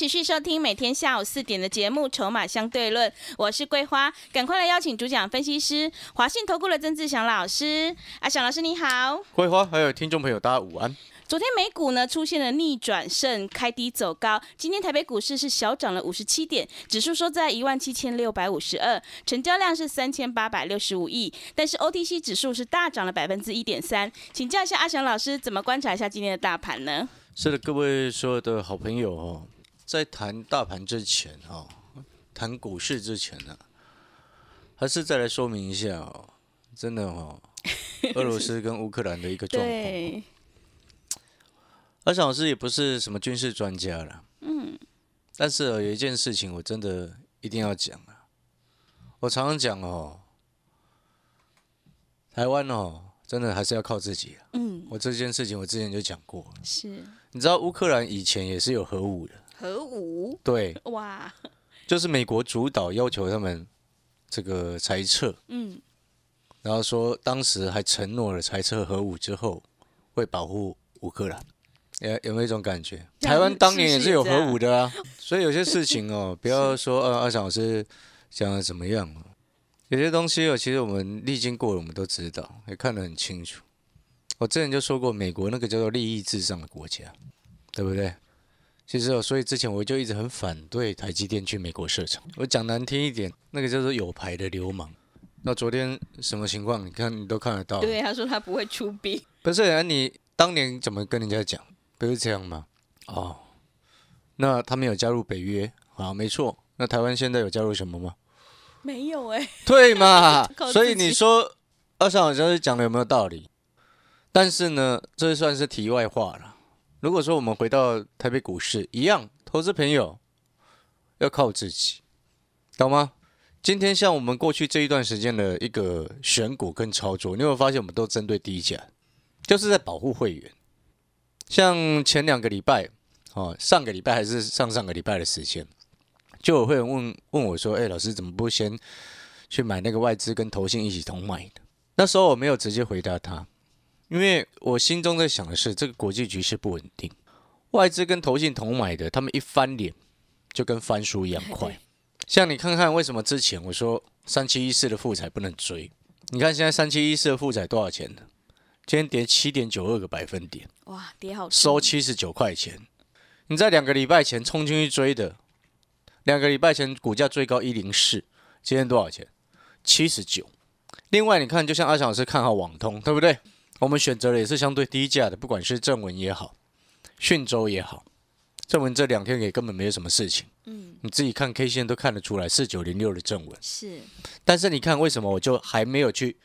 持续收听每天下午四点的节目《筹码相对论》，我是桂花，赶快来邀请主讲分析师华信投顾的曾志祥老师。阿祥老师你好，桂花还有听众朋友大家午安。昨天美股呢出现了逆转胜，开低走高。今天台北股市是小涨了五十七点，指数收在一万七千六百五十二，成交量是三千八百六十五亿。但是 OTC 指数是大涨了百分之一点三。请教一下阿祥老师，怎么观察一下今天的大盘呢？是的，各位所有的好朋友哦，在谈大盘之前哦，谈股市之前呢，还是再来说明一下哦，真的哦，俄罗斯跟乌克兰的一个状况。对，阿翔老师也不是什么军事专家了，嗯，但是、哦、有一件事情我真的一定要讲啊，我常常讲哦，台湾哦，真的还是要靠自己啊。嗯，我这件事情我之前就讲过，是。你知道乌克兰以前也是有核武的，核武？对，哇，就是美国主导要求他们这个裁撤，嗯，然后说当时还承诺了裁撤核武之后会保护乌克兰，有有没有一种感觉？台湾当年也是有核武的啊，所以有些事情哦，不要说呃阿翔老师讲的怎么样哦，有些东西哦，其实我们历经过了，我们都知道，也看得很清楚。我之前就说过，美国那个叫做利益至上的国家，对不对？其实哦，所以之前我就一直很反对台积电去美国设厂。我讲难听一点，那个叫做有牌的流氓。那昨天什么情况？你看你都看得到。对，他说他不会出兵，不是啊，你当年怎么跟人家讲？不是这样吗？哦，那他们有加入北约，啊，没错。那台湾现在有加入什么吗？没有哎、对嘛 所以你说二少好像是讲的有没有道理？但是呢，这算是题外话了。如果说我们回到台北股市一样，投资朋友要靠自己，懂吗？今天像我们过去这一段时间的一个选股跟操作，你有没有发现我们都针对低价，就是在保护会员。像前两个礼拜，哦，上个礼拜还是上上个礼拜的时间，就有会员问问我说：“哎、老师怎么不先去买那个外资跟投信一起同买的？”那时候我没有直接回答他，因为我心中在想的是，这个国际局势不稳定，外资跟投信同买的，他们一翻脸就跟翻书一样快。像你看看，为什么之前我说三七一四的负债不能追？你看现在三七一四的负债多少钱呢？今天跌七点九二个百分点，哇，跌好收七十九块钱。你在两个礼拜前冲进去追的，两个礼拜前股价最高一零四，今天多少钱？七十九。另外，你看，就像阿翔老师看好网通，对不对？我们选择的也是相对低价的，不管是正文也好，讯州也好，正文这两天也根本没有什么事情。嗯，你自己看 K 线都看得出来，四九零六的正文。是但是你看，为什么我就还没有去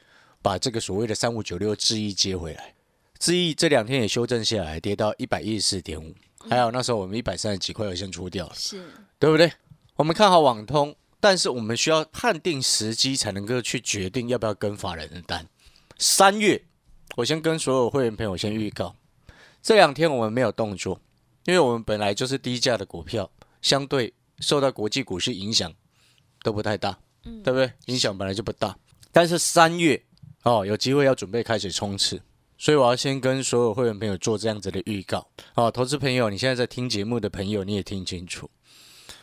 把这个所谓的三五九六智易接回来？智易这两天也修正下来，跌到一百一十四点五，还有那时候我们一百三十几块有先出掉了，是，对不对？我们看好网通，但是我们需要判定时机才能够去决定要不要跟法人的单。三月，我先跟所有会员朋友先预告，这两天我们没有动作，因为我们本来就是低价的股票，相对受到国际股市影响都不太大，对不对？影响本来就不大。但是三月哦，有机会要准备开始冲刺，所以我要先跟所有会员朋友做这样子的预告。哦，投资朋友，你现在在听节目的朋友，你也听清楚，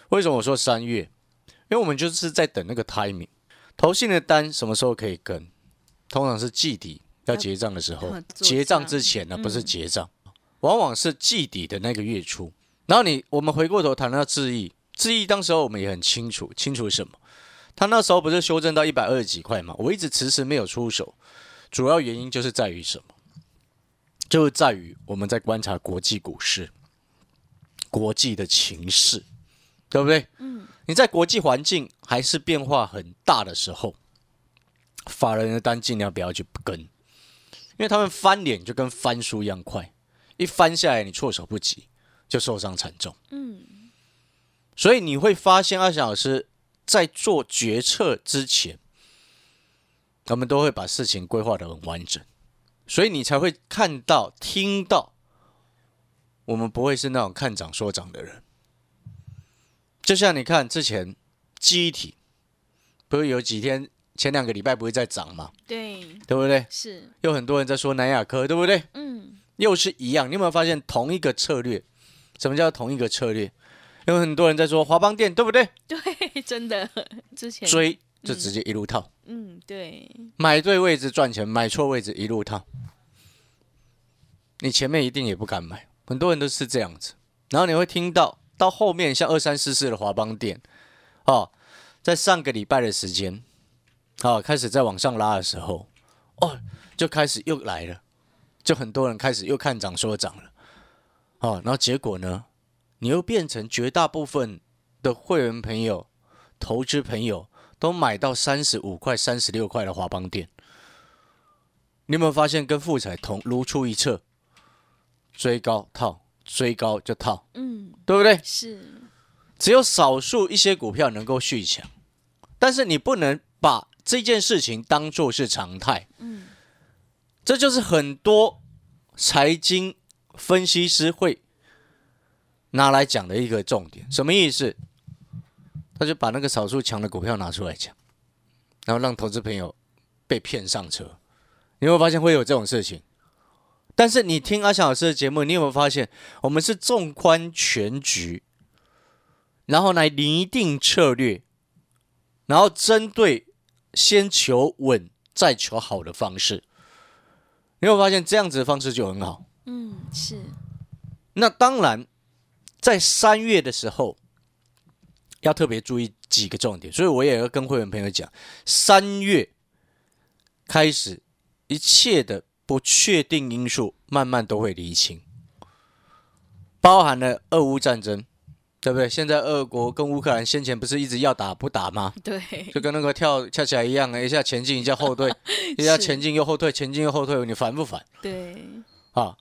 为什么我说三月？因为我们就是在等那个 timing，投信的单什么时候可以跟？通常是季底要结账的时候结账账之前呢，不是嗯结账，往往是季底的那个月初。然后你我们回过头谈到智易，智易当时候我们也很清楚，清楚什么？他那时候不是修正到一百二十几块嘛？我一直迟迟没有出手，主要原因就是在于什么？就是在于我们在观察国际股市、国际的情势，对不对？嗯，你在国际环境还是变化很大的时候，法人的单尽量不要去跟，因为他们翻脸就跟翻书一样快，一翻下来你措手不及，就受伤惨重。嗯，所以你会发现，阿翔老师在做决策之前，他们都会把事情规划的很完整，所以你才会看到、听到，我们不会是那种看涨说涨的人。就像你看之前记忆体，不是有几天前两个礼拜不会再涨嘛？对，对不对？是，有很多人在说南亚科，对不对？嗯，又是一样，你有没有发现同一个策略？什么叫同一个策略？有很多人在说华邦店，对不对？对，真的，之前，追就直接一路套，嗯，对，买对位置赚钱，买错位置一路套。你前面一定也不敢买，很多人都是这样子。然后你会听到到后面像二三四四的华邦店，哦，在上个礼拜的时间，哦，开始在往上拉的时候，哦，就开始又来了，就很多人开始又看涨说涨了，哦，然后结果呢，你又变成绝大部分的会员朋友、投资朋友都买到三十五块、三十六块的华邦店，你有没有发现跟富彩同如出一辙？追高套，追高就套，嗯，对不对？是，只有少数一些股票能够续强，但是你不能把这件事情当做是常态。嗯，这就是很多财经分析师会拿来讲的一个重点。什么意思？他就把那个少数强的股票拿出来讲，然后让投资朋友被骗上车。你有没有发现会有这种事情？但是你听阿翔老师的节目，你有没有发现我们是纵观全局？然后来拟定策略，然后针对先求稳再求好的方式，你有没有发现这样子的方式就很好？嗯，是，那当然，在三月的时候要特别注意几个重点，所以我也要跟会员朋友讲，三月开始一切的不确定因素慢慢都会厘清，包含了俄乌战争。对不对？现在俄国跟乌克兰先前不是一直要打不打吗？对，就跟那个跳跳起来一样，一下前进，一下后退，一下前进又后退，前进又后退，你烦不烦对，啊？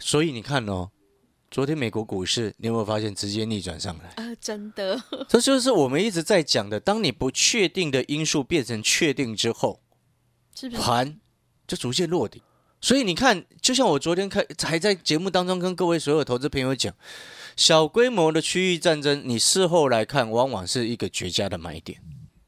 所以你看哦，昨天美国股市，你有没有发现直接逆转上来？啊，真的，这就是我们一直在讲的，当你不确定的因素变成确定之后，是不是？盘就逐渐落底。所以你看，就像我昨天开还在节目当中跟各位所有投资朋友讲，小规模的区域战争，你事后来看，往往是一个绝佳的买点。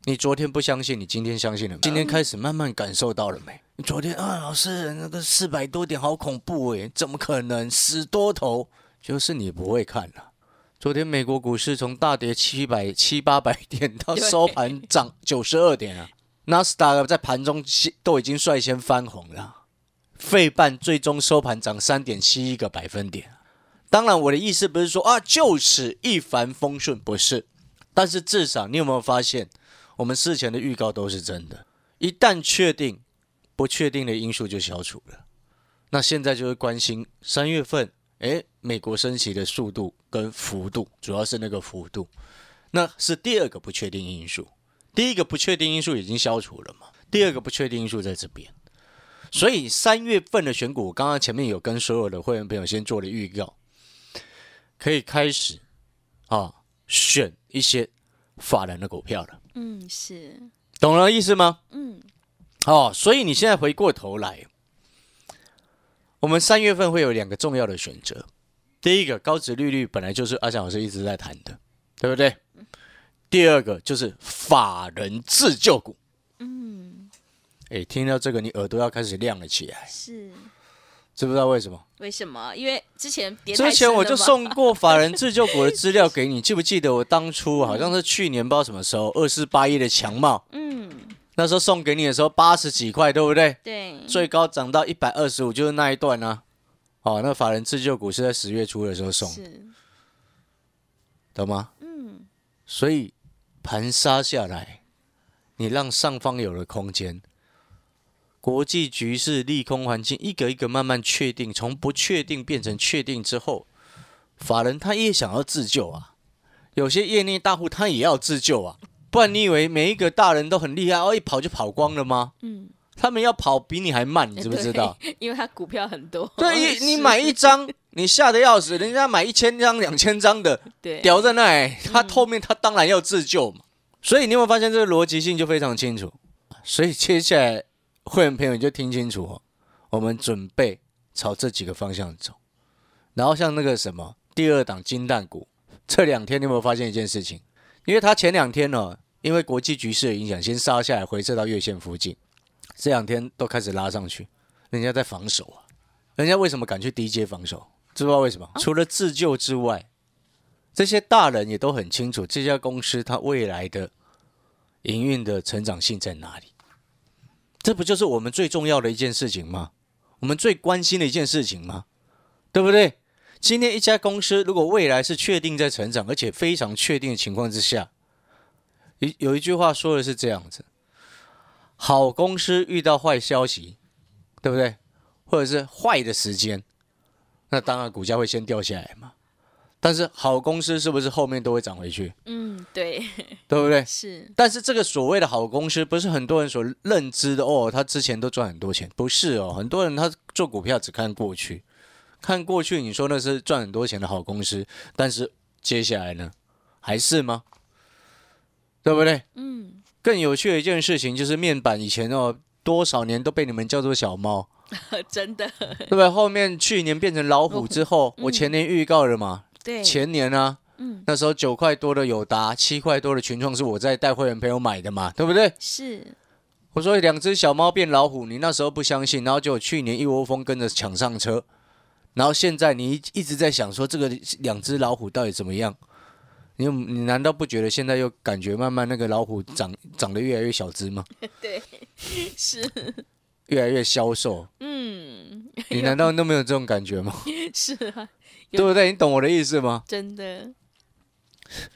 你昨天不相信，你今天相信了没？今天开始慢慢感受到了没？你昨天啊，老师那个四百多点好恐怖诶，怎么可能死多头？就是你不会看了。昨天美国股市从大跌七百七八百点到收盘涨九十二点啊，纳斯达克在盘中都已经率先翻红了。费半最终收盘涨三点七一个百分点。当然，我的意思不是说啊，就此一帆风顺，不是。但是至少你有没有发现，我们事前的预告都是真的。一旦确定，不确定的因素就消除了。那现在就会关心三月份，诶，美国升息的速度跟幅度，主要是那个幅度，那是第二个不确定因素。第一个不确定因素已经消除了嘛？第二个不确定因素在这边。所以三月份的选股，我刚刚前面有跟所有的会员朋友先做了预告，可以开始啊选一些法人的股票了。嗯，是，懂了意思吗？嗯，哦，所以你现在回过头来，我们三月份会有两个重要的选择。第一个，高值利率本来就是阿翔老师一直在谈的，对不对？第二个就是法人自救股。嗯，哎，听到这个，你耳朵要开始亮了起来，是，知不知道为什么？为什么？因为之前跌之前我就送过法人自救股的资料给你，记不记得我当初好像是去年不知道什么时候，二四八一的强茂，嗯，那时候送给你的时候八十几块，对不对？对，最高涨到一百二十五，就是那一段呢、哦，那法人自救股是在十月初的时候送，是，懂吗？嗯，所以盘杀下来，你让上方有了空间，国际局势、利空环境一个一个慢慢确定，从不确定变成确定之后，法人他也想要自救啊，有些业内大户他也要自救啊，不然你以为每一个大人都很厉害，哦，一跑就跑光了吗？嗯，他们要跑比你还慢，你知不知道？因为他股票很多，对，你你买一张，你吓得要死，人家买一千张、两千张的，对，屌在那里，他后面他当然要自救嘛。所以你有没有发现这个逻辑性就非常清楚？所以接下来会员朋友你就听清楚哦，我们准备朝这几个方向走。然后像那个什么第二档金蛋股，这两天你有没有发现一件事情？因为它前两天呢，因为国际局势的影响，先杀下来，回撤到月线附近，这两天都开始拉上去，人家在防守啊。人家为什么敢去低阶防守？知不知道为什么？除了自救之外，这些大人也都很清楚这家公司它未来的营运的成长性在哪里。这不就是我们最重要的一件事情吗？我们最关心的一件事情吗？对不对？今天一家公司如果未来是确定在成长，而且非常确定的情况之下，有有一句话说的是这样子：好公司遇到坏消息，对不对？或者是坏的时间，那当然股价会先掉下来嘛。但是好公司是不是后面都会涨回去？嗯，对，对不对？是，但是这个所谓的好公司，不是很多人所认知的哦。他之前都赚很多钱，不是哦。很多人他做股票只看过去，看过去，你说那是赚很多钱的好公司，但是接下来呢，还是吗？对不对？嗯，更有趣的一件事情就是面板以前哦，多少年都被你们叫做小猫，真的，对不对？后面去年变成老虎之后，我前年预告了嘛，对，前年呢、嗯，那时候九块多的友达，七块多的群创是我在带会员朋友买的嘛，对不对？是，我说两只小猫变老虎，你那时候不相信，然后就去年一窝蜂跟着抢上车，然后现在你一一直在想说这个两只老虎到底怎么样？你你难道不觉得现在又感觉慢慢那个老虎长长得越来越小只吗？对，是，越来越消瘦，嗯，你难道都没有这种感觉吗？是啊，有对不对？你懂我的意思吗？真的，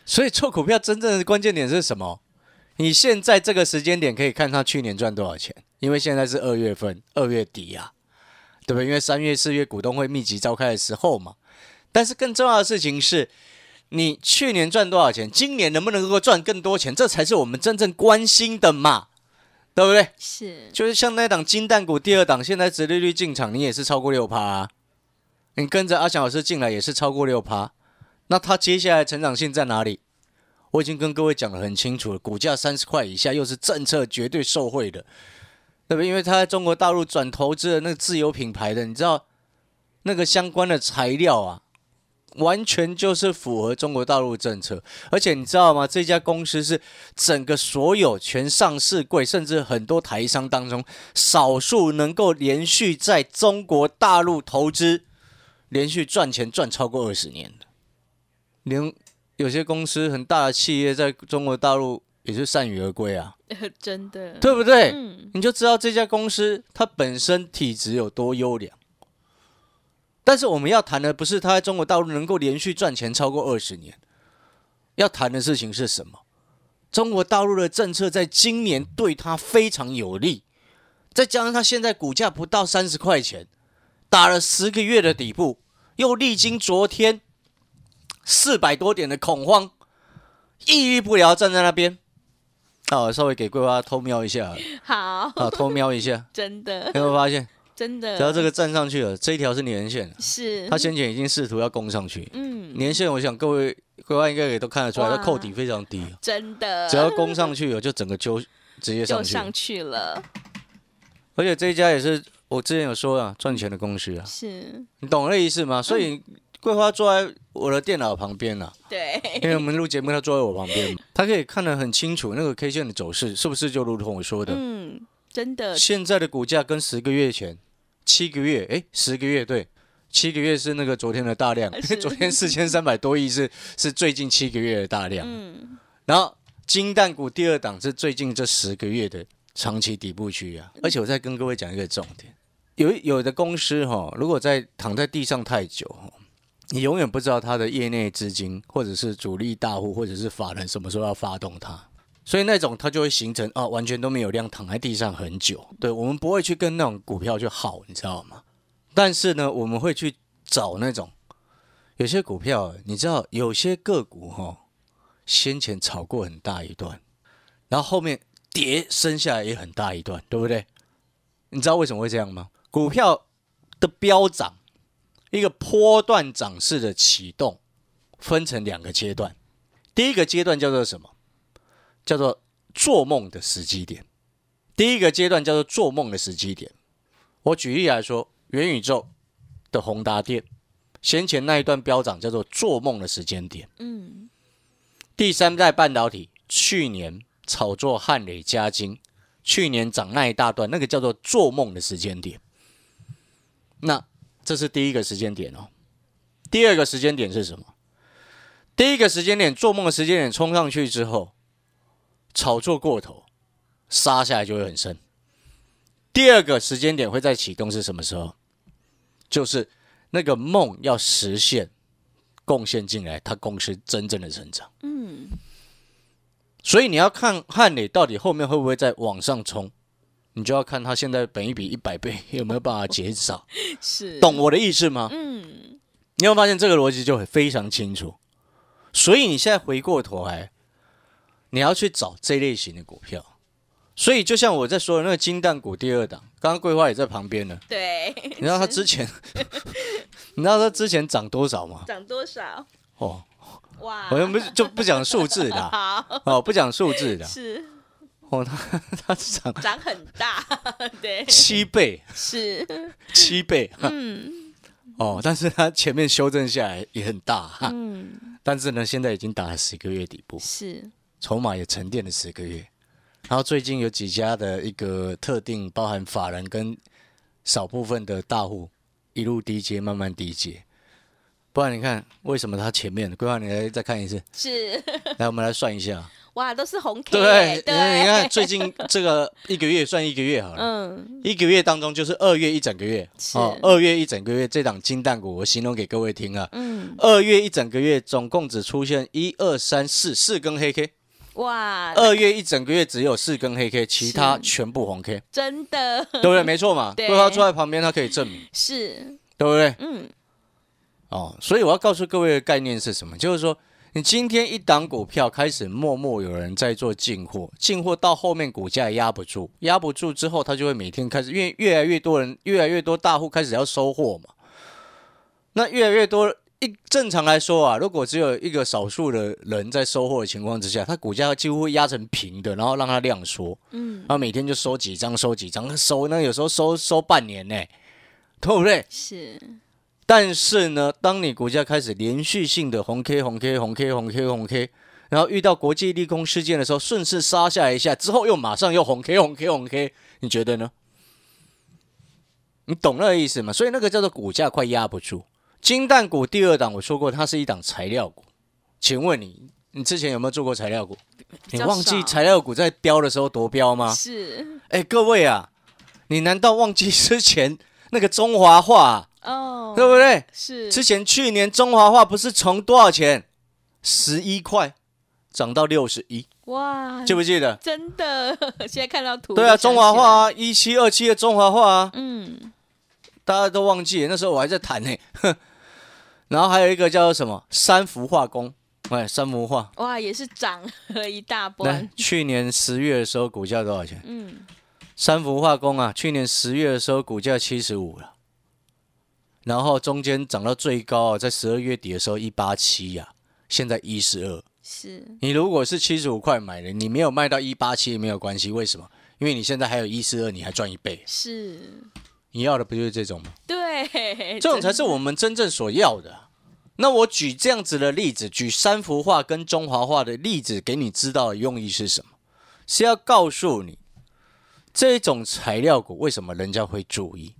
所以做股票真正的关键点是什么？你现在这个时间点可以看他去年赚多少钱，因为现在是二月份，二月底啊，对不对？因为三月、四月股东会密集召开的时候嘛。但是更重要的事情是，你去年赚多少钱，今年能不能够赚更多钱，这才是我们真正关心的嘛，对不对？是，就是像那档金蛋股第二档，现在直利率进场，你也是超过六趴啊。你跟着阿翔老师进来也是超过六趴，那他接下来成长性在哪里？我已经跟各位讲得很清楚了，股价三十块以下，又是政策绝对受惠的，对不对？因为他在中国大陆转投资的那个自有品牌的，你知道那个相关的材料啊，完全就是符合中国大陆政策，而且你知道吗？这家公司是整个所有全上市柜，甚至很多台商当中，少数能够连续在中国大陆投资，连续赚钱赚超过二十年的。连有些公司很大的企业在中国大陆也是铩羽而归啊，真的，对不对？嗯，你就知道这家公司它本身体质有多优良。但是我们要谈的不是它在中国大陆能够连续赚钱超过二十年，要谈的事情是什么？中国大陆的政策在今年对它非常有利，再加上它现在股价不到三十块钱，打了十个月的底部，又历经昨天四百多点的恐慌，屹立不摇站在那边。啊，我稍微给桂花偷瞄一下，好，啊，偷瞄一下，真的，有没有发现？真的，只要这个站上去了，这一条是年线，是，它先前已经试图要攻上去。嗯，年线，我想各位桂花应该也都看得出来，哇。它扣底非常低，真的，只要攻上去了，就整个就直接上去。就上去了，而且这一家也是我之前有说啊，赚钱的工具啊，是，你懂那意思吗？所以桂花坐在我的电脑旁边啊，对，因为我们录节目，他坐在我旁边嘛，他可以看得很清楚那个 K 线的走势，是不是就如同我说的？嗯，真的，现在的股价跟十个月前、七个月，哎，十个月对，七个月是那个昨天的大量，因为 昨天四千三百多亿是是最近七个月的大量，嗯，然后金蛋股第二档是最近这十个月的长期底部区啊，而且我再跟各位讲一个重点，有有的公司哈、如果在躺在地上太久哈。你永远不知道它的业内资金，或者是主力大户，或者是法人什么时候要发动它，所以那种它就会形成啊，完全都没有量，躺在地上很久。对我们不会去跟那种股票去耗，你知道吗？但是呢，我们会去找那种有些股票，你知道有些个股哈、先前炒过很大一段，然后后面跌升下来也很大一段，对不对？你知道为什么会这样吗？股票的飙涨一个波段涨势的启动，分成两个阶段。第一个阶段叫做什么？叫做做梦的时机点。第一个阶段叫做做梦的时机点。我举例来说，元宇宙的宏达电，先前那一段飙涨叫做做梦的时间点。嗯，第三代半导体去年炒作汉磊加金，去年涨那一大段，那个叫做做梦的时间点。那这是第一个时间点哦。第二个时间点是什么？第一个时间点做梦的时间点冲上去之后，炒作过头，杀下来就会很深。第二个时间点会再启动是什么时候？就是那个梦要实现，贡献进来，它公司真正的成长。嗯，所以你要看汉磊到底后面会不会再往上冲，你就要看它现在本一比一百倍有没有办法减少，是，懂我的意思吗？嗯，你有没有发现这个逻辑就很非常清楚？所以你现在回过头来，你要去找这类型的股票。所以就像我在说的那个金蛋股第二档，刚刚桂花也在旁边呢。对，你知道它之前，你知道它之前涨多少吗？涨多少？哦，哇，我又不就不讲数字的 哦，不讲数字的是哦，它它长长很大，对，七倍，是，七倍，嗯。哦，但是它前面修正下来也很大哈，嗯，但是呢，现在已经打了十个月底部，是，筹码也沉淀了十个月，然后最近有几家的一个特定，包含法人跟少部分的大户一路低阶，慢慢低阶。不然你看为什么它前面？规划，你来再看一次，是，来我们来算一下，哇，都是红 K，对你看最近这个一个月算一个月好了，嗯，一个月当中就是二月一整个月哦，二月一整个月这档金蛋股，我形容给各位听啊，嗯，二月一整个月总共只出现一二三四四根黑 K，哇，二月一整个月只有四根黑 K，其他全部红 K，真的。对不对？没错嘛，对。桂花坐在旁边，他可以证明，是，对不对？嗯，哦，所以我要告诉各位的概念是什么？就是说，你今天一档股票开始默默有人在做进货，进货到后面股价压不住，压不住之后，它就会每天开始，因为越来越多人，越来越多大户开始要收货嘛。那越来越多，一正常来说啊，如果只有一个少数的人在收货的情况之下，它股价几乎会压成平的，然后让它量缩，嗯，然后每天就收几张，收几张，收那有时候收收半年呢，对不对？是，但是呢，当你股价开始连续性的红 K 红 K 红 K 红 K 红 K，然后遇到国际利空事件的时候，顺势杀下来一下之后，又马上又红 K 红 K 红 K，你觉得呢？你懂那个意思吗？所以那个叫做股价快压不住。金蛋股第二档，我说过它是一档材料股。请问你，你之前有没有做过材料股？你忘记材料股在飙的时候夺标吗？是，哎，各位啊，你难道忘记之前那个中华化、啊，哦，对不对？是，之前去年中华化不是从多少钱？十一块涨到六十一，哇，记不记得？真的，现在看到图，对啊，中华化，啊，一七二七的中华化啊，嗯，大家都忘记了，那时候我还在谈呢。哼 然后还有一个叫做什么三氟化工，哎，三氟化。哇，也是涨了 一大来波，，去年十月的时候股价多少钱？嗯，三氟化工啊，去年十月的时候股价七十五了，然后中间涨到最高啊，在十二月底的时候一八七呀，现在一十二。是，你如果是七十五块买的，你没有卖到一八七也没有关系，为什么？因为你现在还有一四二，你还赚一倍。是，你要的不就是这种吗？对，这种才是我们真正所要的。那我举这样子的例子，举三幅画跟中华画的例子给你知道的用意是什么？是要告诉你，这种材料股为什么人家会注意？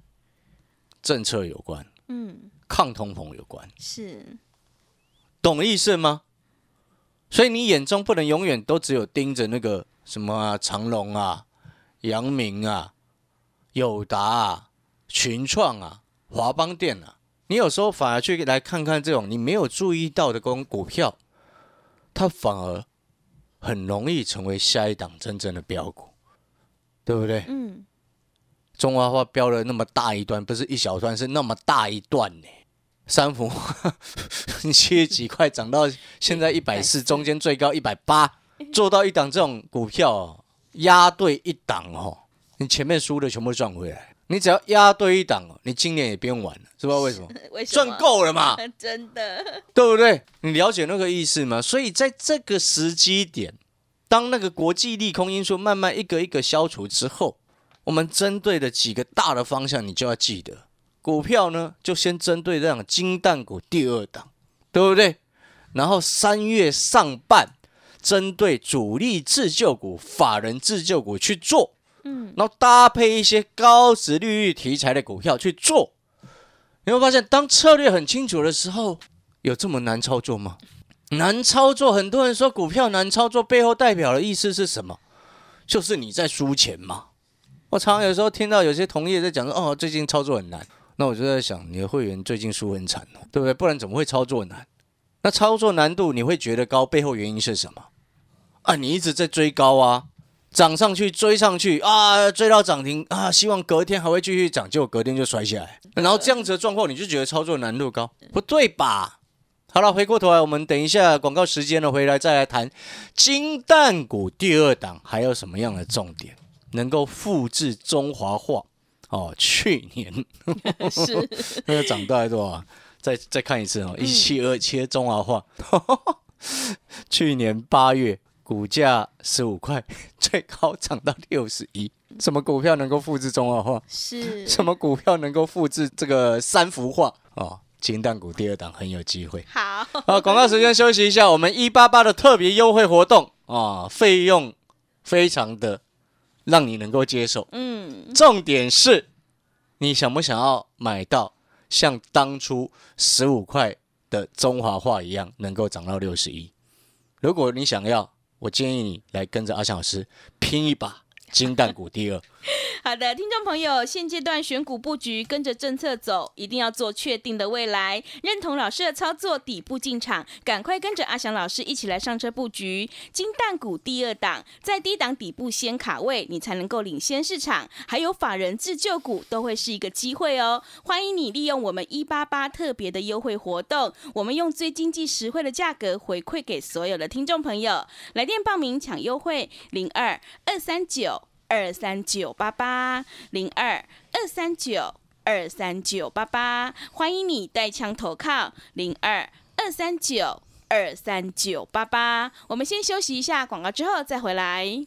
政策有关，嗯，抗通膨有关，是，懂意思吗？所以你眼中不能永远都只有盯着那个什么啊，长隆啊、阳明啊、友达啊、群创啊、华邦电啊，你有时候反而去来看看这种你没有注意到的公股票，它反而很容易成为下一档真正的标股，对不对？嗯，中华花标了那么大一段，不是一小段，是那么大一段呢。三幅你 七十几块涨到现在一百四，中间最高一百八，做到一档这种股票哦，压对一档哦，你前面输的全部赚回来。你只要压对一档哦，你今年也不用玩了，知道为什么？为什么赚够了嘛，真的，对不对？你了解那个意思吗？所以在这个时机点，当那个国际利空因素慢慢一个一个消除之后，我们针对的几个大的方向，你就要记得，股票呢就先针对这样金蛋股第二档，对不对？然后三月上半，针对主力自救股、法人自救股去做。嗯，然后搭配一些高值利率题材的股票去做，你会发现，当策略很清楚的时候，有这么难操作吗？难操作，很多人说股票难操作，背后代表的意思是什么？就是你在输钱嘛。我常常有时候听到有些同业在讲说，哦，最近操作很难，那我就在想，你的会员最近输很惨哦，对不对？不然怎么会操作难？那操作难度你会觉得高，背后原因是什么？啊，你一直在追高啊。涨上去追上去啊，追到涨停啊，希望隔天还会继续涨，结果隔天就摔下来，然后这样子的状况，你就觉得操作难度高，不对吧？好了，回过头来，我们等一下广告时间了，回来再来谈金蛋股第二档还有什么样的重点能够复制中华化哦？去年 是那个涨大概多少？再再看一次哦，一七二七中华化，去年八月。股价十五块，最高涨到六十一。什么股票能够复制中华化？是什么股票能够复制这个三幅画？哦，金蛋股第二档很有机会。好，好，广告时间休息一下。我们一八八的特别优惠活动啊，费用非常的让你能够接受。嗯，重点是你想不想要买到像当初十五块的中华化一样，能够涨到六十一？如果你想要。我建议你来跟着阿强老师拼一把金蛋股第二。好的，听众朋友，现阶段选股布局，跟着政策走，一定要做确定的未来。认同老师的操作，底部进场，赶快跟着阿翔老师一起来上车布局金蛋股第二档，在低档底部先卡位，你才能够领先市场。还有法人自救股都会是一个机会哦。欢迎你利用我们一八八特别的优惠活动，我们用最经济实惠的价格回馈给所有的听众朋友。来电报名抢优惠，零二二三九。二三九八八零二二三九二三九八八，欢迎你带枪投靠零二二三九二三九八八。我们先休息一下广告，之后再回来。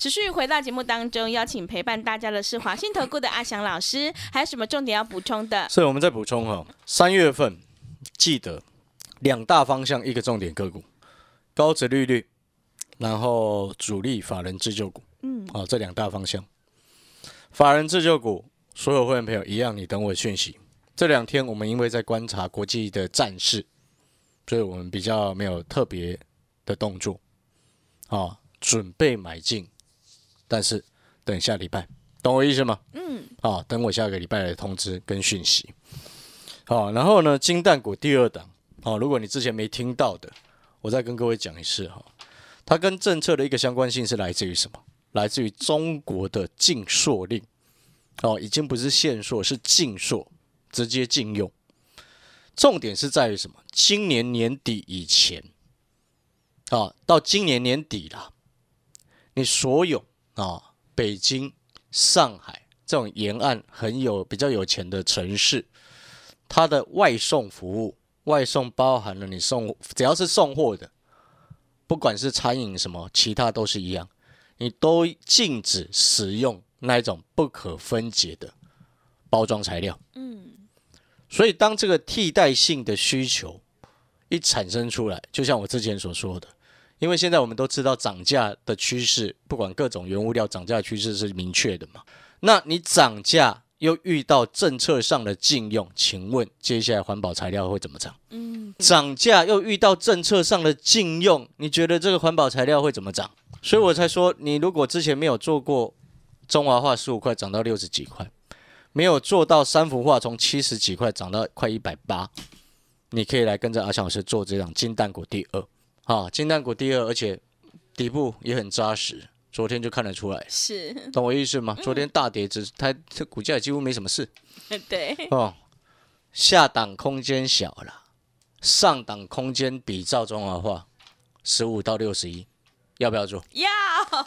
持续回到节目当中，邀请陪伴大家的是华信投顾的阿翔老师，还有什么重点要补充的？所以我们再补充哈，三月份记得两大方向，一个重点个股。高值利率，然后主力法人自救股，嗯，好，这两大方向。法人自救股，所有会员朋友一样，你等我讯息。这两天我们因为在观察国际的战事，所以我们比较没有特别的动作，啊，准备买进，但是等下礼拜，懂我意思吗？嗯，啊，等我下个礼拜的通知跟讯息。好，然后呢，金蛋股第二档，好，如果你之前没听到的。我再跟各位讲一次哈，它跟政策的一个相关性是来自于什么？来自于中国的禁塑令哦，已经不是限塑，是禁塑，直接禁用。重点是在于什么？今年年底以前啊，到今年年底了，你所有啊，北京、上海这种沿岸很有比较有钱的城市，它的外送服务。外送包含了你送，只要是送货的，不管是餐饮什么，其他都是一样，你都禁止使用那一种不可分解的包装材料。嗯，所以当这个替代性的需求一产生出来，就像我之前所说的，因为现在我们都知道涨价的趋势，不管各种原物料涨价趋势是明确的嘛，那你涨价。又遇到政策上的禁用，请问接下来环保材料会怎么涨？嗯，涨价又遇到政策上的禁用，你觉得这个环保材料会怎么涨？所以我才说，你如果之前没有做过中华化十五块涨到六十几块，没有做到三幅画从七十几块涨到快一百八，你可以来跟着阿强老师做这档金蛋股第二，啊，金蛋股第二，而且底部也很扎实，昨天就看得出来，是，懂我意思吗？昨天大跌，只它这股价几乎没什么事 对，哦，下档空间小了，上档空间比照中华化十五到六十一，要不要做？要，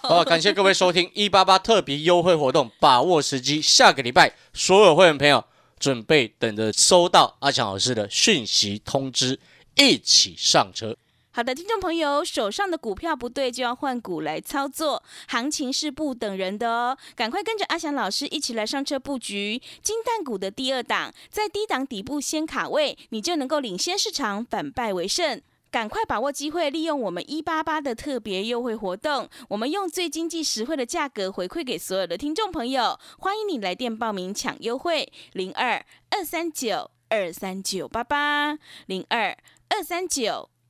好，感谢各位收听一八八特别优惠活动，把握时机。下个礼拜，所有会员朋友准备等着收到阿强老师的讯息通知，一起上车。好的，听众朋友，手上的股票不对，就要换股来操作，行情是不等人的哦，赶快跟着阿翔老师一起来上车布局金蛋股的第二档，在低档底部先卡位，你就能够领先市场，反败为胜。赶快把握机会，利用我们一八八的特别优惠活动，我们用最经济实惠的价格回馈给所有的听众朋友。欢迎你来电报名抢优惠，零二二三九二三九八八零二二三九。